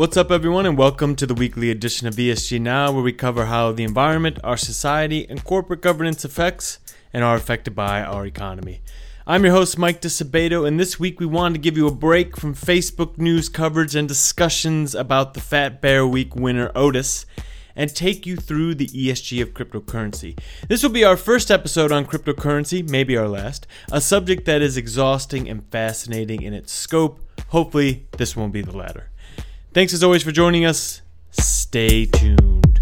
What's up, everyone, and welcome to the weekly edition of ESG Now, where we cover how the environment, our society, and corporate governance affects and are affected by our economy. I'm your host, Mike Disabato, and this week we wanted to give you a break from Facebook news coverage and discussions about the Fat Bear Week winner Otis and take you through the ESG of cryptocurrency. This will be our first episode on cryptocurrency, maybe our last, a subject that is exhausting and fascinating in its scope. Hopefully, this won't be the latter. Thanks as always for joining us. Stay tuned.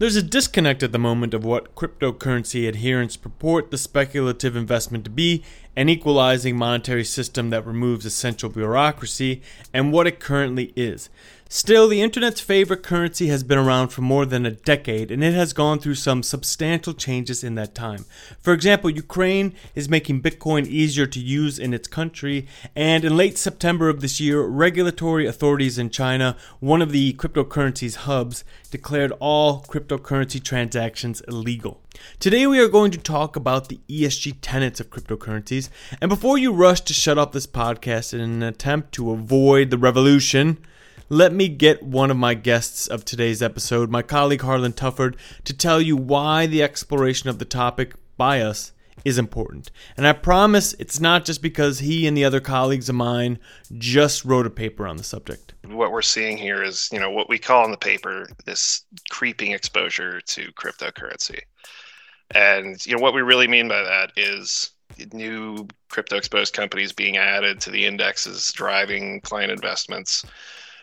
There's a disconnect at the moment of what cryptocurrency adherents purport the speculative investment to be, an equalizing monetary system that removes essential bureaucracy, and what it currently is. Still, the internet's favorite currency has been around for more than a decade and it has gone through some substantial changes in that time. For example, Ukraine is making Bitcoin easier to use in its country, and in late September of this year, regulatory authorities in China, one of the cryptocurrency's hubs, declared all cryptocurrency transactions illegal. Today, we are going to talk about the ESG tenets of cryptocurrencies, and before you rush to shut off this podcast in an attempt to avoid the revolution, let me get one of my guests of today's episode, my colleague Harlan Tufford, to tell you why the exploration of the topic by us is important. And I promise it's not just because he and the other colleagues of mine just wrote a paper on the subject. What we're seeing here is, you know, what we call in the paper this creeping exposure to cryptocurrency. And, you know, what we really mean by that is new crypto exposed companies being added to the indexes driving client investments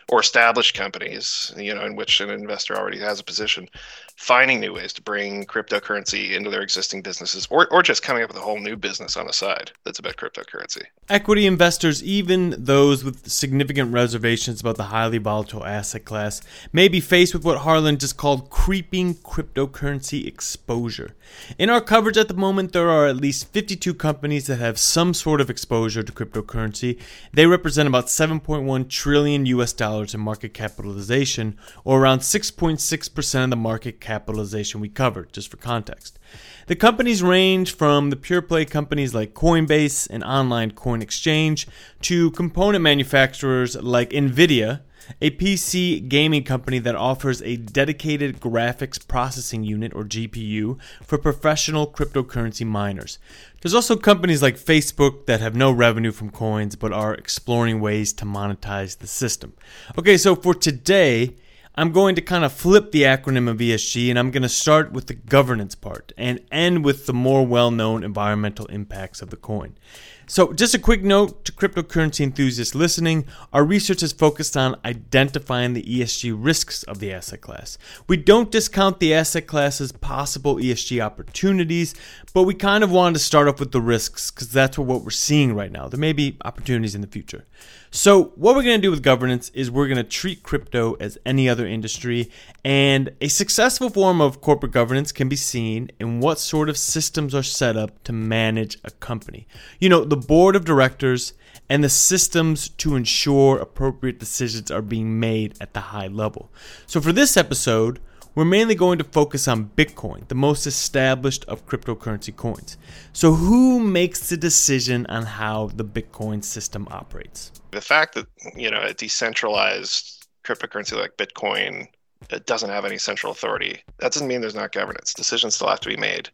or established companies, you know, in which an investor already has a position, finding new ways to bring cryptocurrency into their existing businesses or, or just coming up with a whole new business on the side that's about cryptocurrency. Equity investors, even those with significant reservations about the highly volatile asset class, may be faced with what Harlan just called creeping cryptocurrency exposure. In our coverage at the moment, there are at least 52 companies that have some sort of exposure to cryptocurrency. They represent about 7.1 trillion US dollars in market capitalization, or around 6.6% of the market capitalization we covered, just for context. The companies range from the pure play companies like Coinbase, an online coin exchange, to component manufacturers like Nvidia, a PC gaming company that offers a dedicated graphics processing unit or GPU for professional cryptocurrency miners. There's also companies like Facebook that have no revenue from coins but are exploring ways to monetize the system. Okay, so for today, I'm going to kind of flip the acronym of ESG and I'm going to start with the governance part and end with the more well known environmental impacts of the coin. So, just a quick note to cryptocurrency enthusiasts listening our research is focused on identifying the ESG risks of the asset class. We don't discount the asset class's possible ESG opportunities, but we kind of wanted to start off with the risks because that's what we're seeing right now. There may be opportunities in the future. So, what we're going to do with governance is we're going to treat crypto as any other industry, and a successful form of corporate governance can be seen in what sort of systems are set up to manage a company. You know, the board of directors and the systems to ensure appropriate decisions are being made at the high level. So, for this episode, we're mainly going to focus on Bitcoin, the most established of cryptocurrency coins. So, who makes the decision on how the Bitcoin system operates? The fact that, you know, a decentralized cryptocurrency like Bitcoin it doesn't have any central authority, that doesn't mean there's not governance. Decisions still have to be made.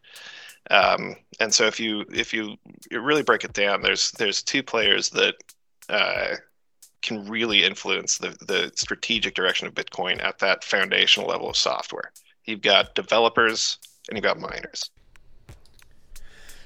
Um, and so if you if you, you really break it down, there's there's two players that uh, can really influence the, the strategic direction of Bitcoin at that foundational level of software. You've got developers and you've got miners.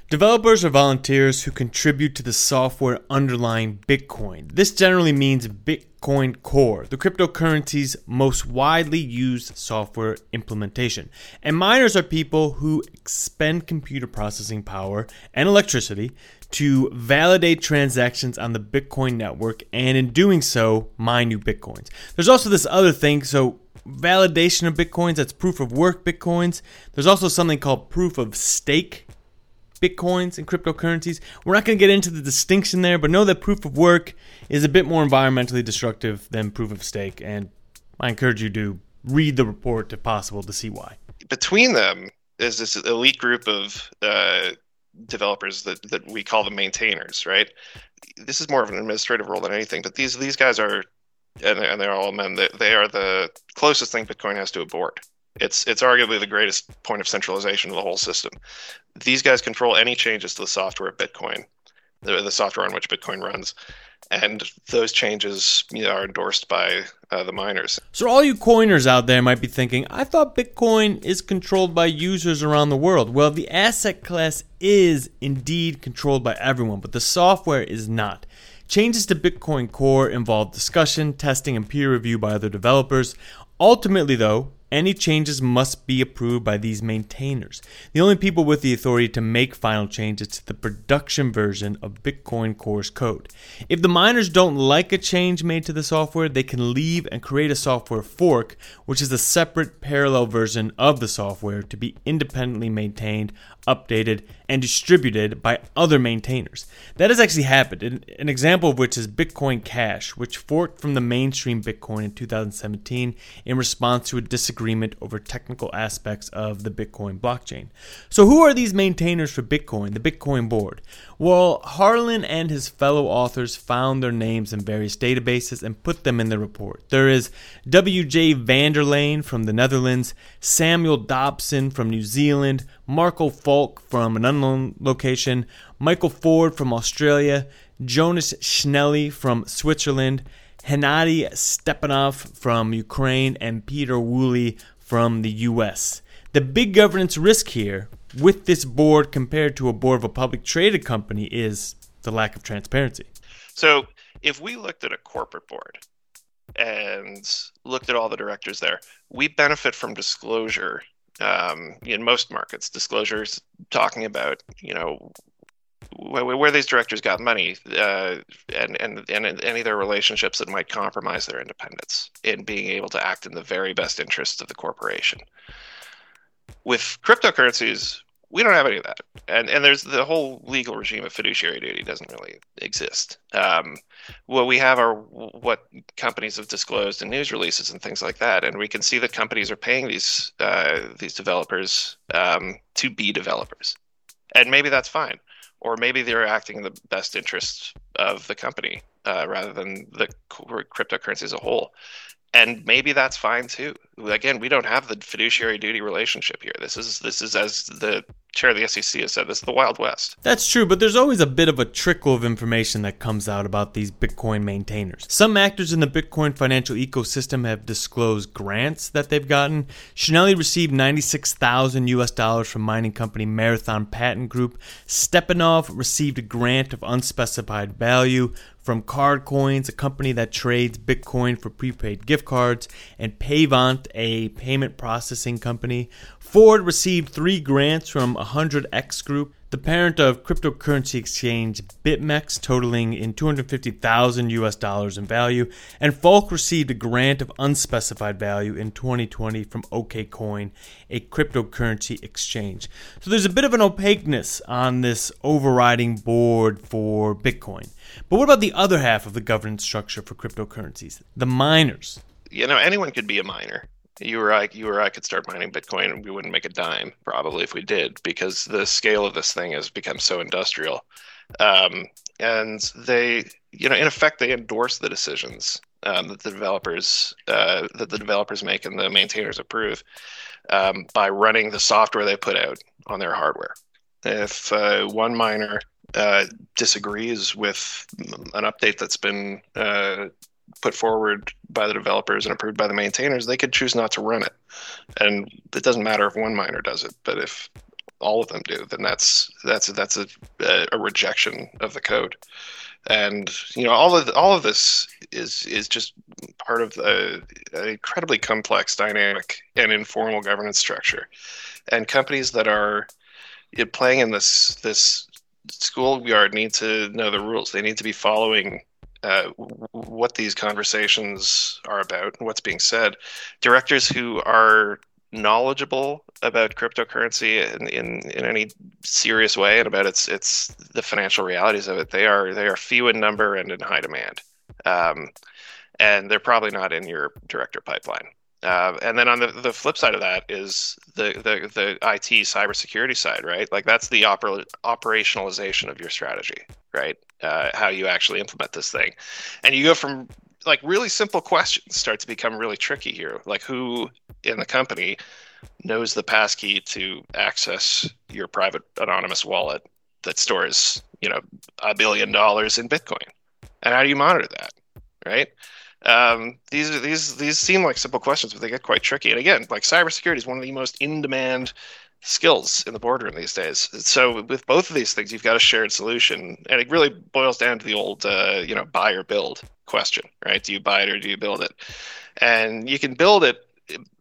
Developers are volunteers who contribute to the software underlying Bitcoin. This generally means Bitcoin Core, the cryptocurrency's most widely used software implementation. And miners are people who expend computer processing power and electricity to validate transactions on the Bitcoin network and in doing so, mine new Bitcoins. There's also this other thing, so validation of Bitcoins, that's proof of work Bitcoins. There's also something called proof of stake Bitcoins and cryptocurrencies. We're not going to get into the distinction there, but know that proof of work is a bit more environmentally destructive than proof of stake. And I encourage you to read the report if possible to see why. Between them is this elite group of uh, developers that, that we call the maintainers, right? This is more of an administrative role than anything, but these these guys are, and they're, and they're all men. They, they are the closest thing Bitcoin has to a board. It's it's arguably the greatest point of centralization of the whole system. These guys control any changes to the software of Bitcoin, the, the software on which Bitcoin runs, and those changes you know, are endorsed by uh, the miners. So, all you coiners out there might be thinking, I thought Bitcoin is controlled by users around the world. Well, the asset class is indeed controlled by everyone, but the software is not. Changes to Bitcoin Core involve discussion, testing, and peer review by other developers. Ultimately, though, any changes must be approved by these maintainers, the only people with the authority to make final changes to the production version of Bitcoin Core's code. If the miners don't like a change made to the software, they can leave and create a software fork, which is a separate parallel version of the software to be independently maintained, updated, and distributed by other maintainers. That has actually happened, an example of which is Bitcoin Cash, which forked from the mainstream Bitcoin in 2017 in response to a disagreement over technical aspects of the Bitcoin blockchain. So, who are these maintainers for Bitcoin, the Bitcoin board? Well, Harlan and his fellow authors found their names in various databases and put them in the report. There is W.J. van der Laan from the Netherlands, Samuel Dobson from New Zealand, Marco Falke from an unknown location, Michael Ford from Australia, Jonas Schnelli from Switzerland, Hennadii Stepanov from Ukraine, and Pieter Wuille from the US. The big governance risk here with this board compared to a board of a public traded company is the lack of transparency. So, if we looked at a corporate board and looked at all the directors there, we benefit from disclosure um, in most markets. Disclosures talking about you know where, where these directors got money uh, and, and and any of their relationships that might compromise their independence in being able to act in the very best interests of the corporation. With cryptocurrencies, we don't have any of that, and and there's the whole legal regime of fiduciary duty doesn't really exist. Um, what we have are what companies have disclosed in news releases and things like that, and we can see that companies are paying these uh, these developers um, to be developers, and maybe that's fine, or maybe they're acting in the best interests of the company uh, rather than the cryptocurrency as a whole and maybe that's fine too. Again, we don't have the fiduciary duty relationship here. This is this is as the chair of the SEC has said, this is the Wild West. That's true, but there's always a bit of a trickle of information that comes out about these Bitcoin maintainers. Some actors in the Bitcoin financial ecosystem have disclosed grants that they've gotten. Schnelli received 96,000 US dollars from mining company Marathon Patent Group. Stepanov received a grant of unspecified value from Cardcoins, a company that trades Bitcoin for prepaid gift cards, and Payvant, a payment processing company. Ford received three grants from 100x Group, the parent of cryptocurrency exchange BitMEX, totaling in 250,000 US dollars in value, and Falke received a grant of unspecified value in 2020 from OKCoin, a cryptocurrency exchange. So there's a bit of an opaqueness on this overriding board for Bitcoin. But what about the other half of the governance structure for cryptocurrencies? The miners. You know, anyone could be a miner. You or I, you or I could start mining Bitcoin, and we wouldn't make a dime probably if we did, because the scale of this thing has become so industrial. Um, and they, you know, in effect, they endorse the decisions um, that the developers uh, that the developers make and the maintainers approve um, by running the software they put out on their hardware. If uh, one miner uh, disagrees with an update that's been uh, put forward by the developers and approved by the maintainers, they could choose not to run it. And it doesn't matter if one miner does it, but if all of them do, then that's that's that's a, a rejection of the code. And you know all of all of this is is just part of the incredibly complex, dynamic, and informal governance structure. And companies that are playing in this this schoolyard need to know the rules. They need to be following uh, what these conversations are about and what's being said. Directors who are knowledgeable about cryptocurrency in, in, in any serious way and about its its the financial realities of it, they are they are few in number and in high demand. Um, and they're probably not in your director pipeline. Uh, and then on the, the flip side of that is the, the, the IT cybersecurity side, right? Like that's the oper- operationalization of your strategy, right? Uh, how you actually implement this thing. And you go from like really simple questions start to become really tricky here. Like who in the company knows the passkey to access your private anonymous wallet that stores, you know, a billion dollars in Bitcoin? And how do you monitor that? Right? Um, these these these seem like simple questions, but they get quite tricky. And again, like cybersecurity is one of the most in-demand skills in the boardroom these days. So with both of these things, you've got a shared solution, and it really boils down to the old, uh, you know, buy or build question, right? Do you buy it or do you build it? And you can build it.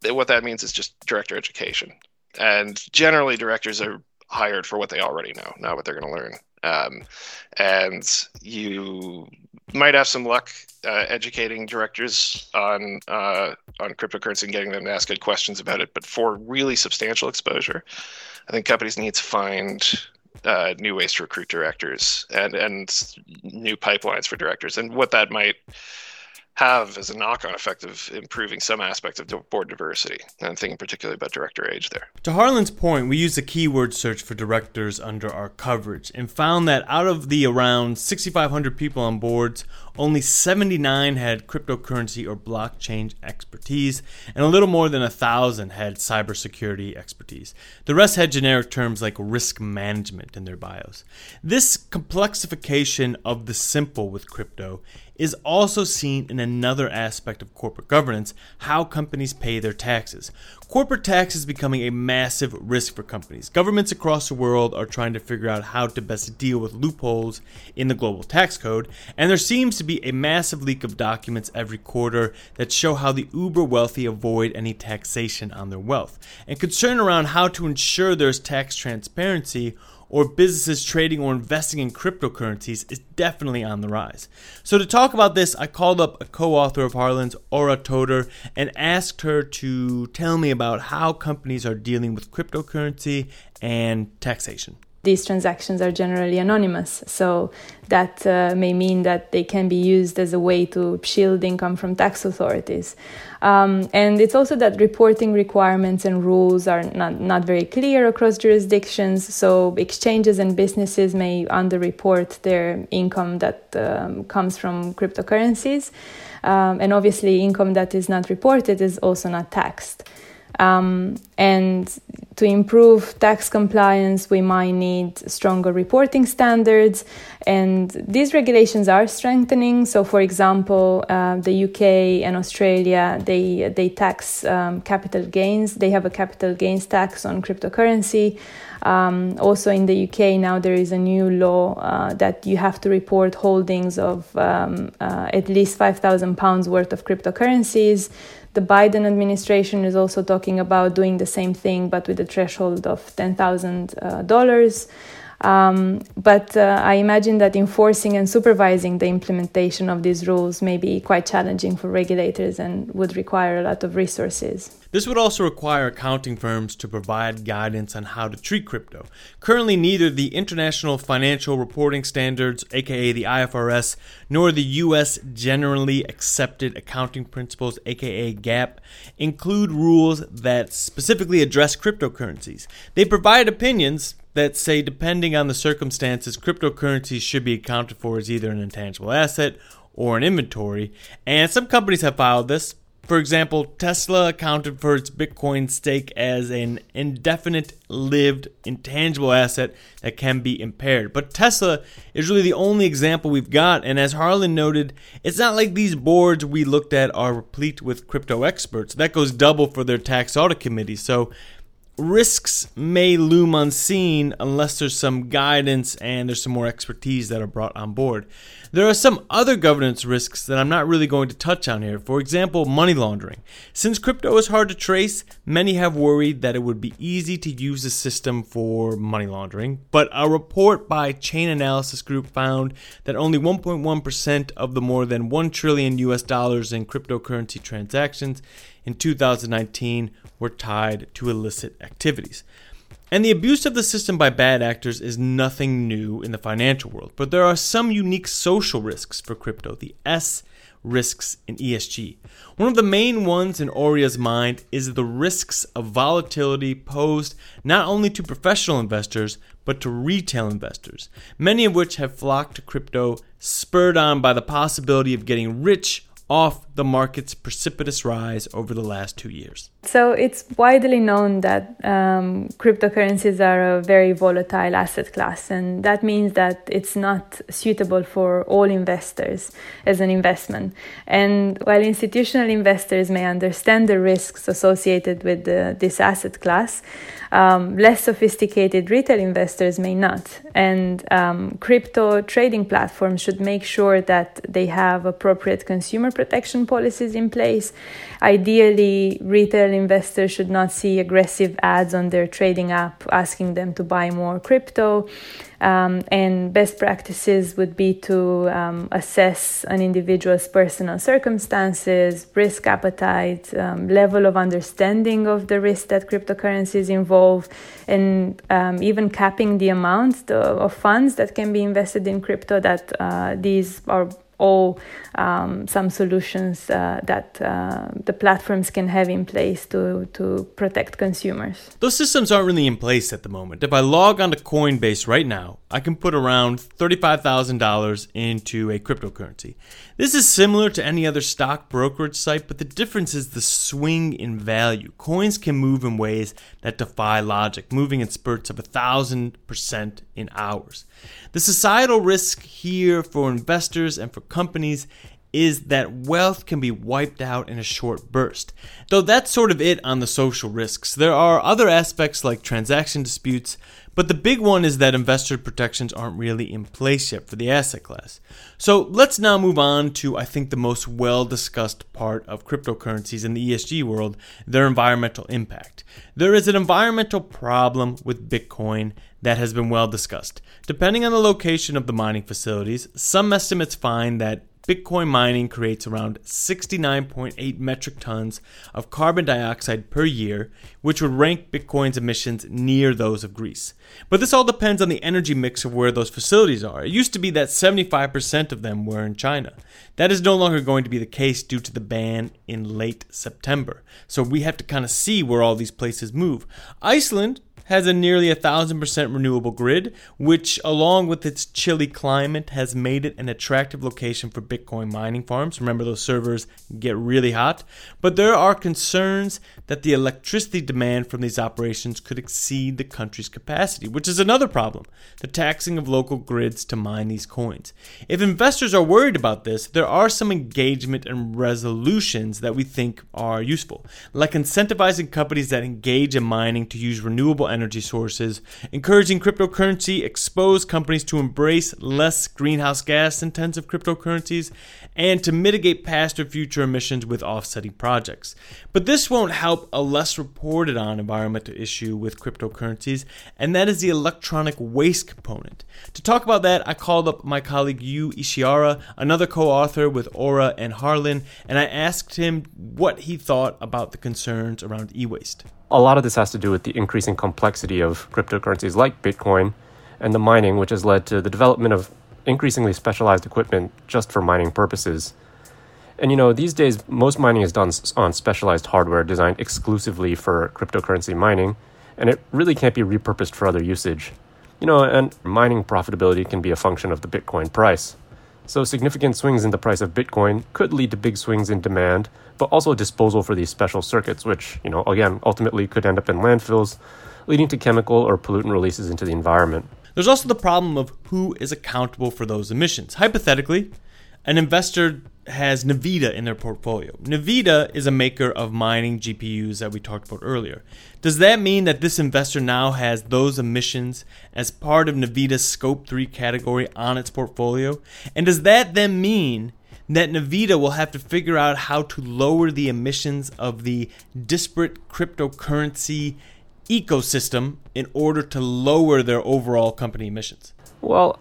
What that means is just director education, and generally directors are hired for what they already know, not what they're going to learn. Um, and you might have some luck uh, educating directors on uh, on cryptocurrency and getting them to ask good questions about it. But for really substantial exposure, I think companies need to find uh, new ways to recruit directors and and new pipelines for directors. And what that might have as a knock-on effect of improving some aspect of board diversity. And I'm thinking particularly about director age there. To Harlan's point, we used a keyword search for directors under our coverage and found that out of the around 6,500 people on boards, only 79 had cryptocurrency or blockchain expertise, and a little more than a thousand had cybersecurity expertise. The rest had generic terms like risk management in their bios. This complexification of the simple with crypto is also seen in another aspect of corporate governance how companies pay their taxes. Corporate tax is becoming a massive risk for companies. Governments across the world are trying to figure out how to best deal with loopholes in the global tax code, and there seems to be a massive leak of documents every quarter that show how the uber wealthy avoid any taxation on their wealth. And concern around how to ensure there's tax transparency or businesses trading or investing in cryptocurrencies is definitely on the rise. So, to talk about this, I called up a co author of Harlan's, Aura Toder, and asked her to tell me about how companies are dealing with cryptocurrency and taxation these transactions are generally anonymous. So that uh, may mean that they can be used as a way to shield income from tax authorities. Um, and it's also that reporting requirements and rules are not, not very clear across jurisdictions. So exchanges and businesses may underreport their income that um, comes from cryptocurrencies. Um, and obviously, income that is not reported is also not taxed. Um, and to improve tax compliance, we might need stronger reporting standards. And these regulations are strengthening. So, for example, uh, the UK and Australia they they tax um, capital gains. They have a capital gains tax on cryptocurrency. Um, also, in the UK now there is a new law uh, that you have to report holdings of um, uh, at least five thousand pounds worth of cryptocurrencies. The Biden administration is also talking about doing the same thing, but with a threshold of $10,000. Uh, um, but uh, I imagine that enforcing and supervising the implementation of these rules may be quite challenging for regulators and would require a lot of resources. This would also require accounting firms to provide guidance on how to treat crypto. Currently, neither the International Financial Reporting Standards, aka the IFRS, nor the US Generally Accepted Accounting Principles, aka GAAP, include rules that specifically address cryptocurrencies. They provide opinions, that say, depending on the circumstances, cryptocurrencies should be accounted for as either an intangible asset or an inventory. And some companies have filed this. For example, Tesla accounted for its Bitcoin stake as an indefinite lived intangible asset that can be impaired. But Tesla is really the only example we've got, and as Harlan noted, it's not like these boards we looked at are replete with crypto experts. That goes double for their tax audit committee. So risks may loom unseen unless there's some guidance and there's some more expertise that are brought on board. There are some other governance risks that I'm not really going to touch on here. For example, money laundering. Since crypto is hard to trace, many have worried that it would be easy to use the system for money laundering. But a report by Chainalysis Group found that only 1.1% of the more than 1 trillion US dollars in cryptocurrency transactions in 2019 were tied to illicit activities. And the abuse of the system by bad actors is nothing new in the financial world, but there are some unique social risks for crypto. The S risks in ESG. One of the main ones in Oria's mind is the risks of volatility posed not only to professional investors, but to retail investors, many of which have flocked to crypto, spurred on by the possibility of getting rich off the market's precipitous rise over the last two years. So it's widely known that um, cryptocurrencies are a very volatile asset class, and that means that it's not suitable for all investors as an investment. And while institutional investors may understand the risks associated with the, this asset class, um, less sophisticated retail investors may not. And um, crypto trading platforms should make sure that they have appropriate consumer protection policies in place. Ideally, retail investors should not see aggressive ads on their trading app asking them to buy more crypto. Um, and best practices would be to um, assess an individual's personal circumstances, risk appetite, um, level of understanding of the risk that cryptocurrencies involve, and um, even capping the amount of funds that can be invested in crypto. That uh, these are all um, some solutions uh, that uh, the platforms can have in place to, to protect consumers. Those systems aren't really in place at the moment. If I log onto Coinbase right now, I can put around $35,000 into a cryptocurrency. This is similar to any other stock brokerage site, but the difference is the swing in value. Coins can move in ways that defy logic, moving in spurts of a thousand percent in hours. The societal risk here for investors and for companies is that wealth can be wiped out in a short burst. Though that's sort of it on the social risks. There are other aspects like transaction disputes, but the big one is that investor protections aren't really in place yet for the asset class. So let's now move on to, I think, the most well discussed part of cryptocurrencies in the ESG world their environmental impact. There is an environmental problem with Bitcoin that has been well discussed. Depending on the location of the mining facilities, some estimates find that Bitcoin mining creates around 69.8 metric tons of carbon dioxide per year, which would rank Bitcoin's emissions near those of Greece. But this all depends on the energy mix of where those facilities are. It used to be that 75% of them were in China. That is no longer going to be the case due to the ban in late September. So we have to kind of see where all these places move. Iceland has a nearly a thousand percent renewable grid, which, along with its chilly climate, has made it an attractive location for Bitcoin mining farms. Remember, those servers get really hot. But there are concerns that the electricity demand from these operations could exceed the country's capacity, which is another problem the taxing of local grids to mine these coins. If investors are worried about this, there are some engagement and resolutions that we think are useful, like incentivizing companies that engage in mining to use renewable energy sources, encouraging cryptocurrency, expose companies to embrace less greenhouse gas intensive cryptocurrencies, and to mitigate past or future emissions with offsetting projects. But this won't help a less reported on environmental issue with cryptocurrencies, and that is the electronic waste component. To talk about that, I called up my colleague Yu Ishihara, another co author with Ora and Harlan, and I asked him what he thought about the concerns around e waste. A lot of this has to do with the increasing complexity of cryptocurrencies like Bitcoin and the mining, which has led to the development of increasingly specialized equipment just for mining purposes. And you know, these days, most mining is done on specialized hardware designed exclusively for cryptocurrency mining, and it really can't be repurposed for other usage. You know, and mining profitability can be a function of the Bitcoin price. So, significant swings in the price of Bitcoin could lead to big swings in demand, but also disposal for these special circuits, which, you know, again, ultimately could end up in landfills, leading to chemical or pollutant releases into the environment. There's also the problem of who is accountable for those emissions. Hypothetically, an investor has Nvidia in their portfolio. Nvidia is a maker of mining GPUs that we talked about earlier. Does that mean that this investor now has those emissions as part of Nvidia's Scope 3 category on its portfolio? And does that then mean that Nvidia will have to figure out how to lower the emissions of the disparate cryptocurrency ecosystem in order to lower their overall company emissions? Well,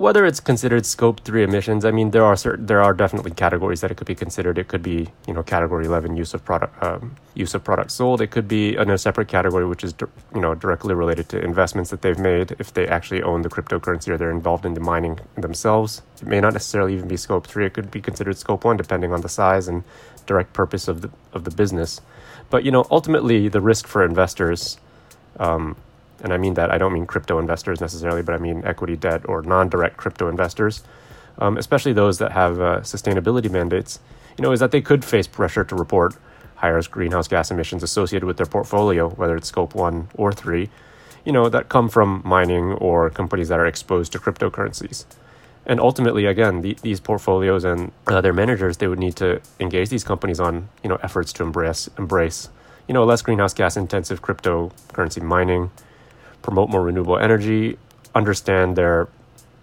whether it's considered scope 3 emissions i mean there are certain there are definitely categories that it could be considered. It could be you know category 11 use of product um, use of product sold. It could be in a separate category which is you know directly related to investments that they've made. If they actually own the cryptocurrency or they're involved in the mining themselves it may not necessarily even be scope 3 it could be considered scope 1 depending on the size and direct purpose of the of the business. But you know ultimately the risk for investors um, and I mean that I don't mean crypto investors necessarily, but I mean equity, debt, or non-direct crypto investors, um, especially those that have uh, sustainability mandates. You know, is that they could face pressure to report higher greenhouse gas emissions associated with their portfolio, whether it's scope one or three. You know, that come from mining or companies that are exposed to cryptocurrencies. And ultimately, again, the, these portfolios and uh, their managers, they would need to engage these companies on, you know, efforts to embrace, embrace, you know, less greenhouse gas intensive cryptocurrency mining, promote more renewable energy, understand their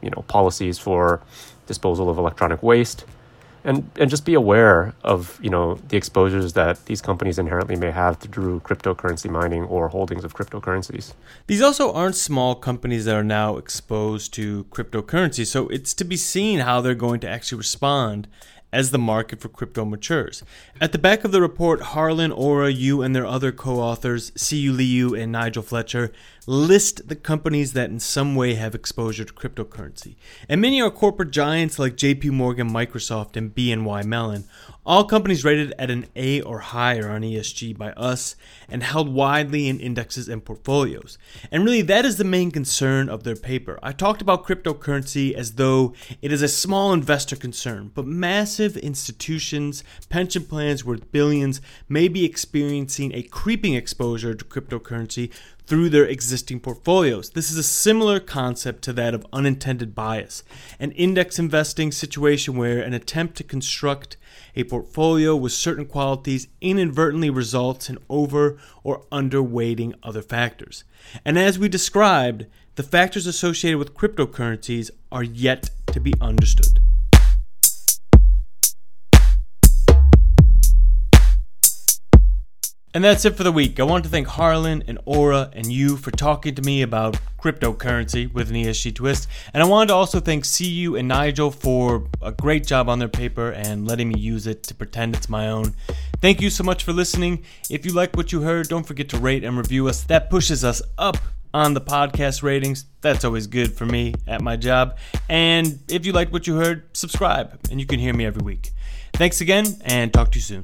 you know policies for disposal of electronic waste, and and just be aware of you know the exposures that these companies inherently may have through cryptocurrency mining or holdings of cryptocurrencies. These also aren't small companies that are now exposed to cryptocurrency, so it's to be seen how they're going to actually respond as the market for crypto matures. At the back of the report, Harlan, Ora, Yu, and their other co authors, Siyu Liu and Nigel Fletcher, list the companies that in some way have exposure to cryptocurrency. And many are corporate giants like JP Morgan, Microsoft, and BNY Mellon, all companies rated at an A or higher on ESG by us and held widely in indexes and portfolios. And really, that is the main concern of their paper. I talked about cryptocurrency as though it is a small investor concern, but massive institutions, pension plans worth billions, may be experiencing a creeping exposure to cryptocurrency through their existing portfolios. This is a similar concept to that of unintended bias, an index investing situation where an attempt to construct a portfolio with certain qualities inadvertently results in over or underweighting other factors. And as we described, the factors associated with cryptocurrencies are yet to be understood. And that's it for the week. I want to thank Harlan and Aura and you for talking to me about cryptocurrency with an ESG twist. And I wanted to also thank Siyu and Nigel for a great job on their paper and letting me use it to pretend it's my own. Thank you so much for listening. If you like what you heard, don't forget to rate and review us. That pushes us up on the podcast ratings. That's always good for me at my job. And if you liked what you heard, subscribe and you can hear me every week. Thanks again and talk to you soon.